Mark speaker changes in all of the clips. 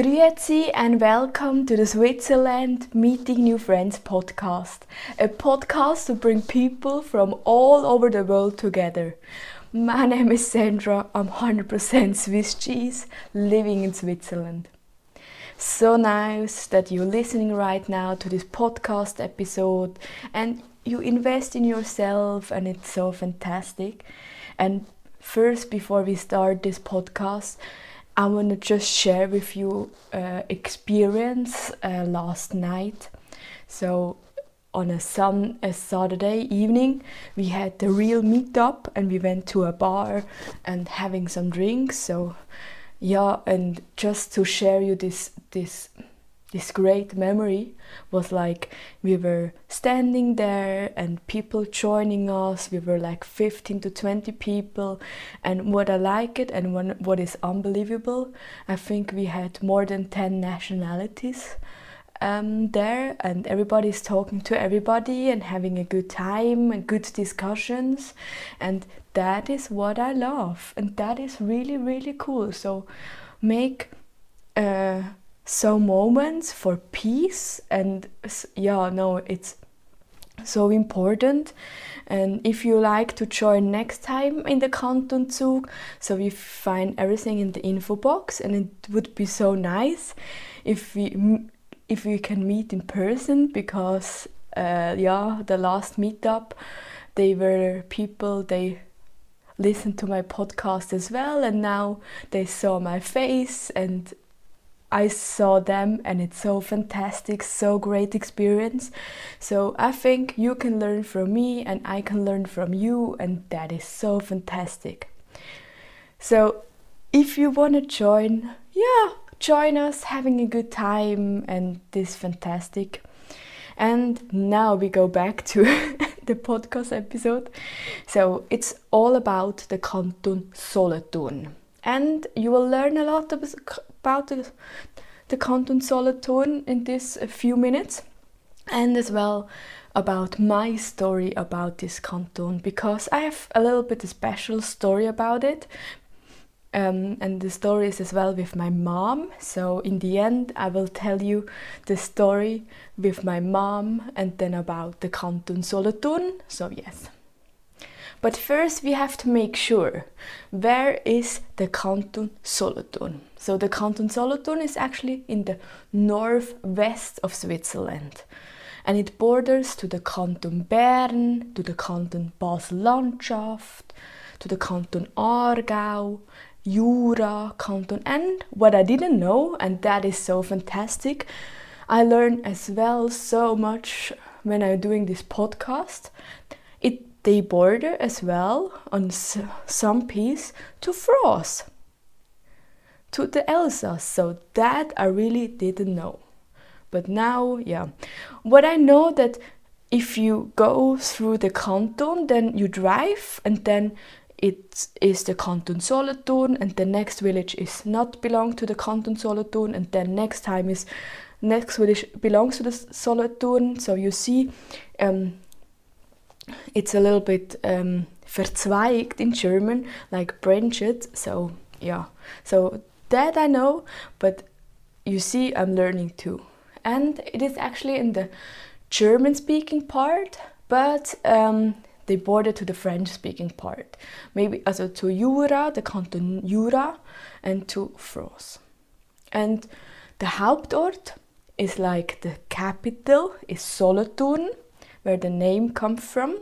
Speaker 1: Grüezi and welcome to the Switzerland Meeting New Friends podcast, a podcast to bring people from all over the world together. My name is Sandra, I'm 100% Swiss cheese living in Switzerland. So nice that you're listening right now to this podcast episode and you invest in yourself, and it's so fantastic. And first, before we start this podcast, I want to just share with you uh, experience uh, last night. So on a sun a Saturday evening, we had the real meetup and we went to a bar and having some drinks. So yeah, and just to share you this this this great memory was like we were standing there and people joining us. We were like 15 to 20 people. And what i like it and what is unbelievable i think we had more than 10 nationalities um, there. And everybody's talking to everybody and having a good time and good discussions. And that is what i love. And that is really really cool. So make uh, so moments for peace and yeah no it's so important. And if you like to join next time in the Canton Kantonzug so we find everything in the info box and it would be so nice if we if we can meet in person because uh, yeah the last meetup they were people they listened to my podcast as well and now they saw my face and I saw them and it's so fantastic, so great experience. So I think you can learn from me and I can learn from you and that is so fantastic. So if you want to join, yeah, join us having a good time and this fantastic. And now we go back to the podcast episode. So it's all about the Canton Solothurn and you will learn a lot about the, the Canton Solothurn in this few minutes and as well about my story about this canton because I have a little bit a special story about it um, and the story is as well with my mom. So in the end, I will tell you the story with my mom and then about the Canton Solothurn. So yes. But first we have to make sure where is the Canton Solothurn. So the Canton Solothurn is actually in the northwest of Switzerland and it borders to the Canton Bern, to the Canton Basel-Landschaft, to the Canton Aargau, Jura, Canton and what I didn't know and that is so fantastic. I learned as well so much when I'm doing this podcast. It they border as well on some piece to France, to the Elsa, So that I really didn't know. But now, yeah, what I know that if you go through the canton, then you drive, and then it is the canton Solothurn, and the next village is not belong to the canton Solothurn, and then next time is next village belongs to the Solothurn. So you see. Um, it's a little bit um, verzweigt in German, like branched. So yeah, so that I know, but you see, I'm learning too, and it is actually in the German-speaking part, but um, they border to the French-speaking part. Maybe also to Jura, the canton Jura, and to France. And the Hauptort is like the capital is Solothurn where the name comes from.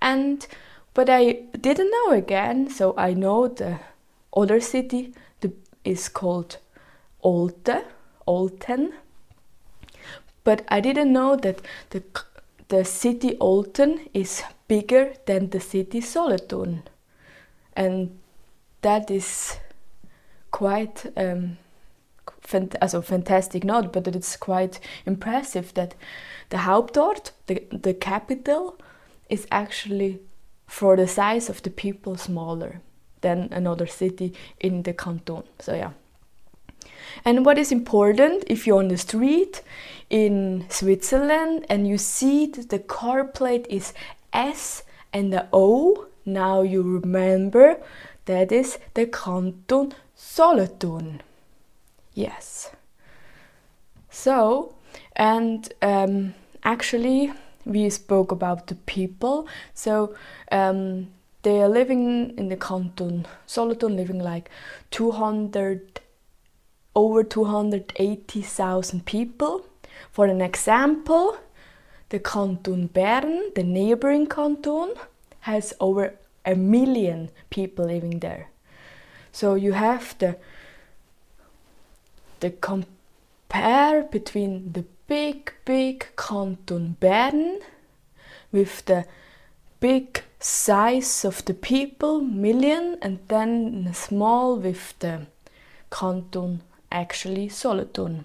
Speaker 1: And but I didn't know again, so I know the other city is called Olten, Olten. But I didn't know that the the city Olten is bigger than the city Solothurn, and that is quite um, fant also fantastic not, but it's quite impressive that the Hauptort, the, the capital, is actually for the size of the people smaller than another city in the canton. So yeah. And what is important if you're on the street in Switzerland and you see that the car plate is S and the O, now you remember that is the canton Solothurn. Yes. So, and um, actually, we spoke about the people. So, um, they are living in the canton Solothurn, living like 200, over 280,000 people. For an example, the canton Bern, the neighboring canton, has over a million people living there. So you have the the compare between the big big canton Bern with the big size of the people million and then small with the canton actually Solothurn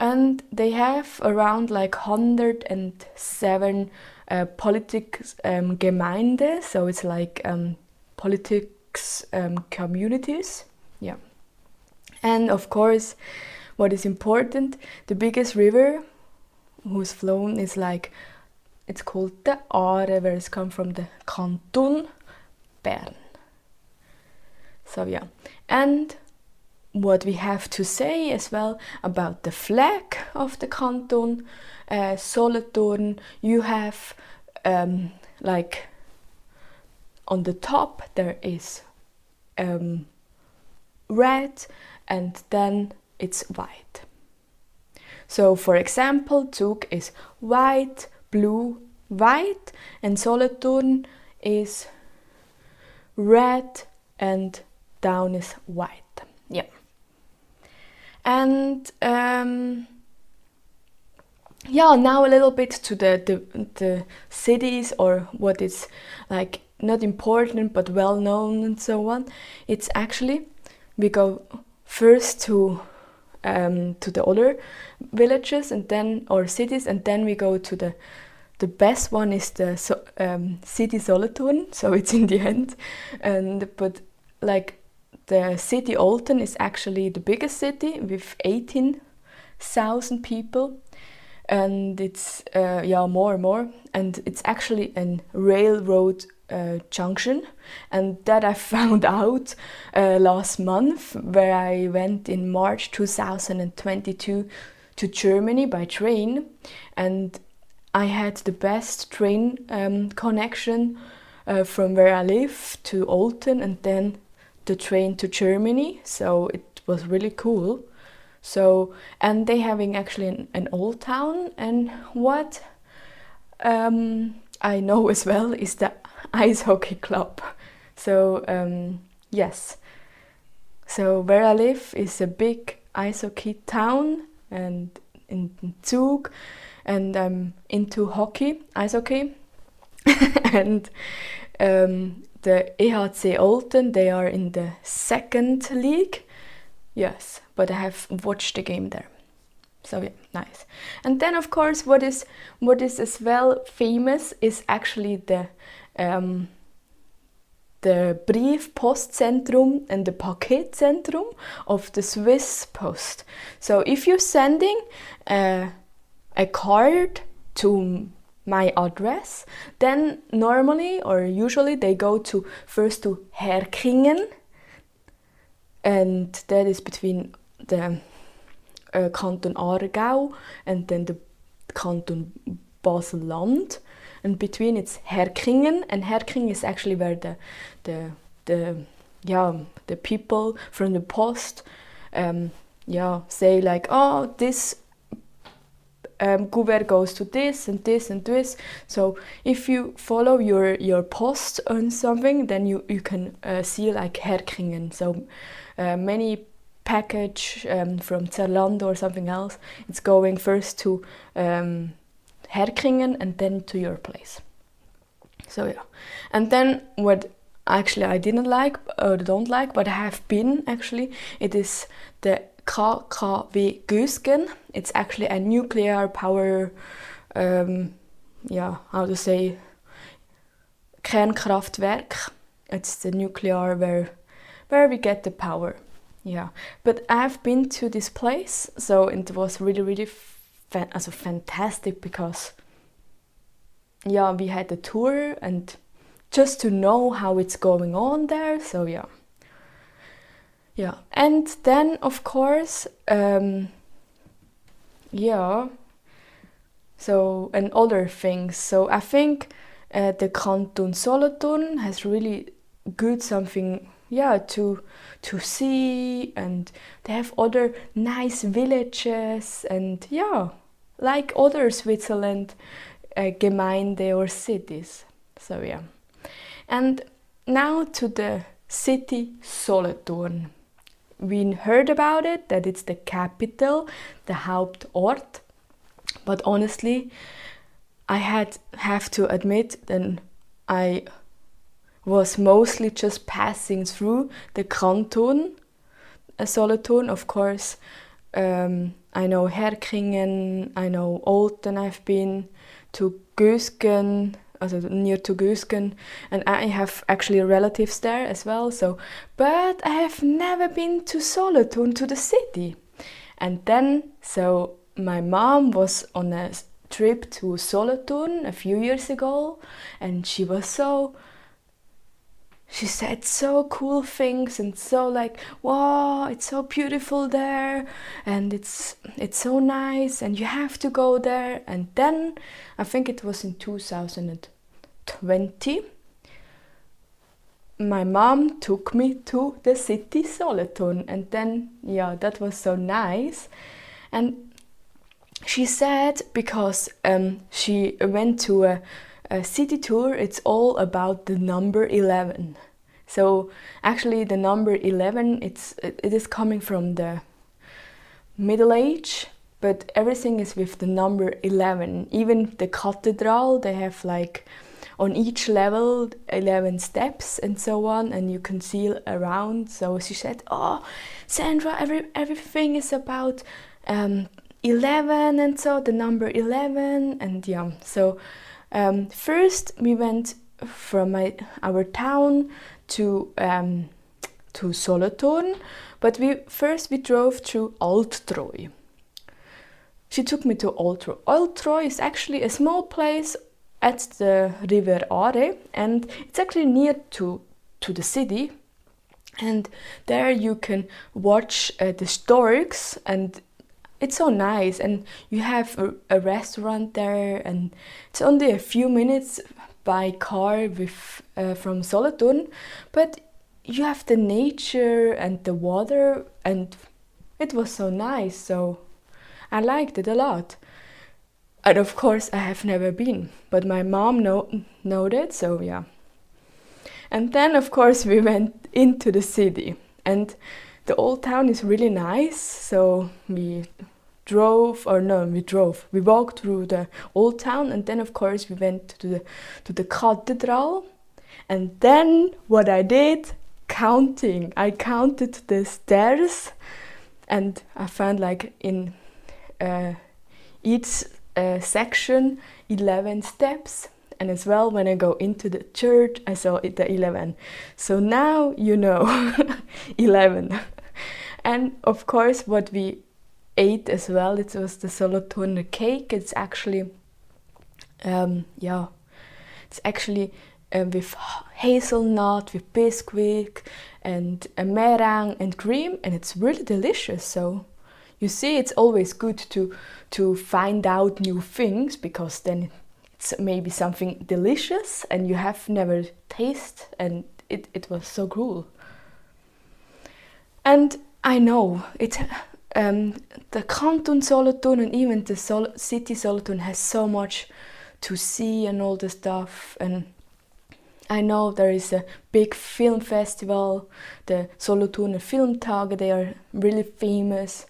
Speaker 1: and they have around like 107 uh, politics um, Gemeinde, so it's like um, politics um, communities. Yeah, and of course, what is important, the biggest river who's flown is like it's called the Aare, where it's come from the Canton Bern. So yeah, and what we have to say as well about the flag of the canton uh, Solothurn. You have um, like on the top there is um, red and then it's white. So for example, Zug is white, blue, white, and Solothurn is red and down is white. Yeah and um, yeah now a little bit to the, the the cities or what is like not important but well known and so on it's actually we go first to um, to the other villages and then or cities and then we go to the the best one is the so, um, city Solothurn so it's in the end. And but like the city Olten is actually the biggest city with 18,000 people. And it's uh, yeah more and more. And it's actually a railroad uh, junction. And that I found out uh, last month where I went in March 2022 to Germany by train. And I had the best train um, connection uh, from where I live to Olten and then the train to Germany, so it was really cool. So and they having actually an, an old town, and what um, I know as well is the ice hockey club. So um, yes, so where I live is a big ice hockey town, and in Zug, and I'm into hockey, ice hockey, and um, the EHC Olten, they are in the second league. Yes, but I have watched the game there. So yeah, nice. And then of course what is what is as well famous is actually the um, the Briefpostzentrum and the Paketzentrum of the Swiss Post. So if you're sending uh, a card to my address. Then normally or usually they go to first to Härkingen and that is between the uh, Canton Aargau and then the Canton Basel-Land and between it's Härkingen and Härkingen is actually where the the the yeah the people from the post um, yeah say like oh this um, Gouverne goes to this and this and this. So if you follow your your post on something, then you you can uh, see like Härkingen. So uh, many package um, from Zalando or something else, it's going first to um, Härkingen and then to your place. So yeah, and then what actually I didn't like or don't like, but I have been actually, it is the KKW Gösgen. It's actually a nuclear power, um, yeah, how to say, Kernkraftwerk. It's the nuclear where where we get the power. Yeah, but I've been to this place, so it was really really also fantastic because yeah, we had a tour and just to know how it's going on there. So yeah yeah, and then of course, um, yeah. So and other things. So I think uh, the Canton Solothurn has really good something yeah to to see and they have other nice villages and yeah like other Switzerland uh, Gemeinde or cities. So yeah. And now to the city Solothurn. We heard about it that it's the capital the Hauptort. But honestly I had have to admit then I was mostly just passing through the canton a Solothurn of course um, I know Härkingen I know Olten I've been to Gösgen also near to Gösgen and I have actually relatives there as well so but I have never been to Solothurn to the city. And then so my mom was on a trip to Solothurn a few years ago and she was so she said so cool things and so like wow it's so beautiful there and it's it's so nice and you have to go there. And then i think it was in 2020 my mom took me to the city Solothurn and then yeah that was so nice. And she said because um, she went to a city tour it's all about the number 11 so actually the number 11 it's it is coming from the middle age but everything is with the number 11 even the cathedral they have like on each level 11 steps and so on and you can see around. So she said oh sandra every everything is about um, 11 and so the number 11 and yeah so um, first, we went from my, our town to um, to Solothurn, but we first we drove through Altreu. She took me to Altreu. Altreu is actually a small place at the River Aare, and it's actually near to to the city. And there you can watch uh, the storks and it's so nice and you have a, a, restaurant there and it's only a few minutes by car with uh, from Solothurn but you have the nature and the water and it was so nice so I liked it a lot. And of course I have never been but my mom know knowed it so yeah. And then of course we went into the city and the old town is really nice so we drove or no we drove. We walked through the old town and then of course we went to the to the cathedral. And then what i did counting. I counted the stairs and i found like in uh, each uh, section 11 steps. And as well when i go into the church i saw it the 11 so now you know 11 and of course what we ate as well. It was the Solothurner cake. It's actually, um, yeah, it's actually uh, with hazelnut, with biscuit, and a meringue and cream, and it's really delicious. So you see, it's always good to to find out new things because then it's maybe something delicious and you have never tasted, and it it was so cool. And I know. It um, the canton Solothurn and even the Sol city Solothurn has so much to see and all the stuff. And I know there is a big film festival, the Solothurn Film Filmtage, they are really famous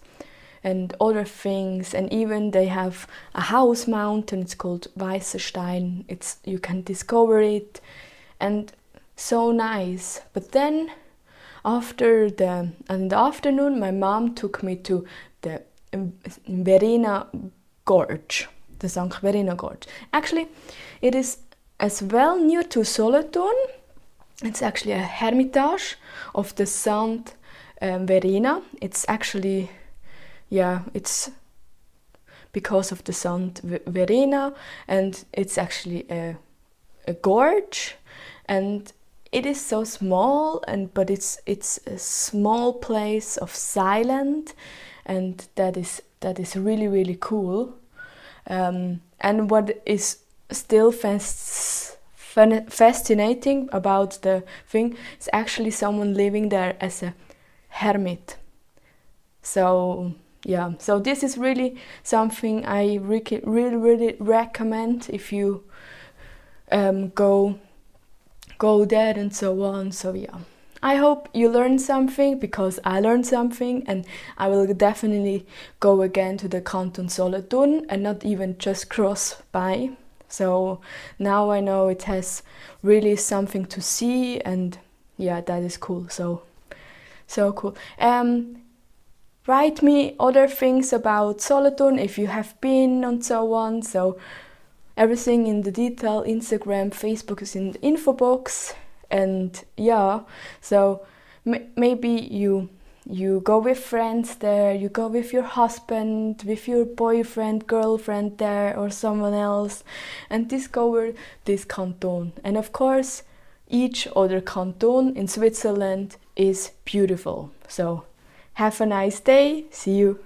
Speaker 1: and other things. And even they have a house mountain. It's called Weissenstein it's you can discover it. And so nice. But then after the in the afternoon my mom took me to the Verena Gorge, the St. Verena Gorge. Actually, it is as well near to Solothurn. It's actually a hermitage of the Saint um, Verena. It's actually, yeah, it's because of the Saint Verena, and it's actually a, a gorge, and it is so small and but it's it's a small place of silence and that is that is really really cool. Um, and what is still fascinating about the thing is actually someone living there as a hermit. So yeah so this is really something i really really, really recommend if you um, go go there and so on so yeah I hope you learned something because I learned something and I will definitely go again to the Canton Solothurn and not even just cross by. So now I know it has really something to see and yeah, that is cool. So so cool. Um write me other things about Solothurn if you have been and so on. So everything in the detail Instagram, Facebook is in the info box and yeah so maybe you you go with friends there you go with your husband with your boyfriend girlfriend there or someone else and discover this canton. And of course each other canton in switzerland is beautiful. So have a nice day. See you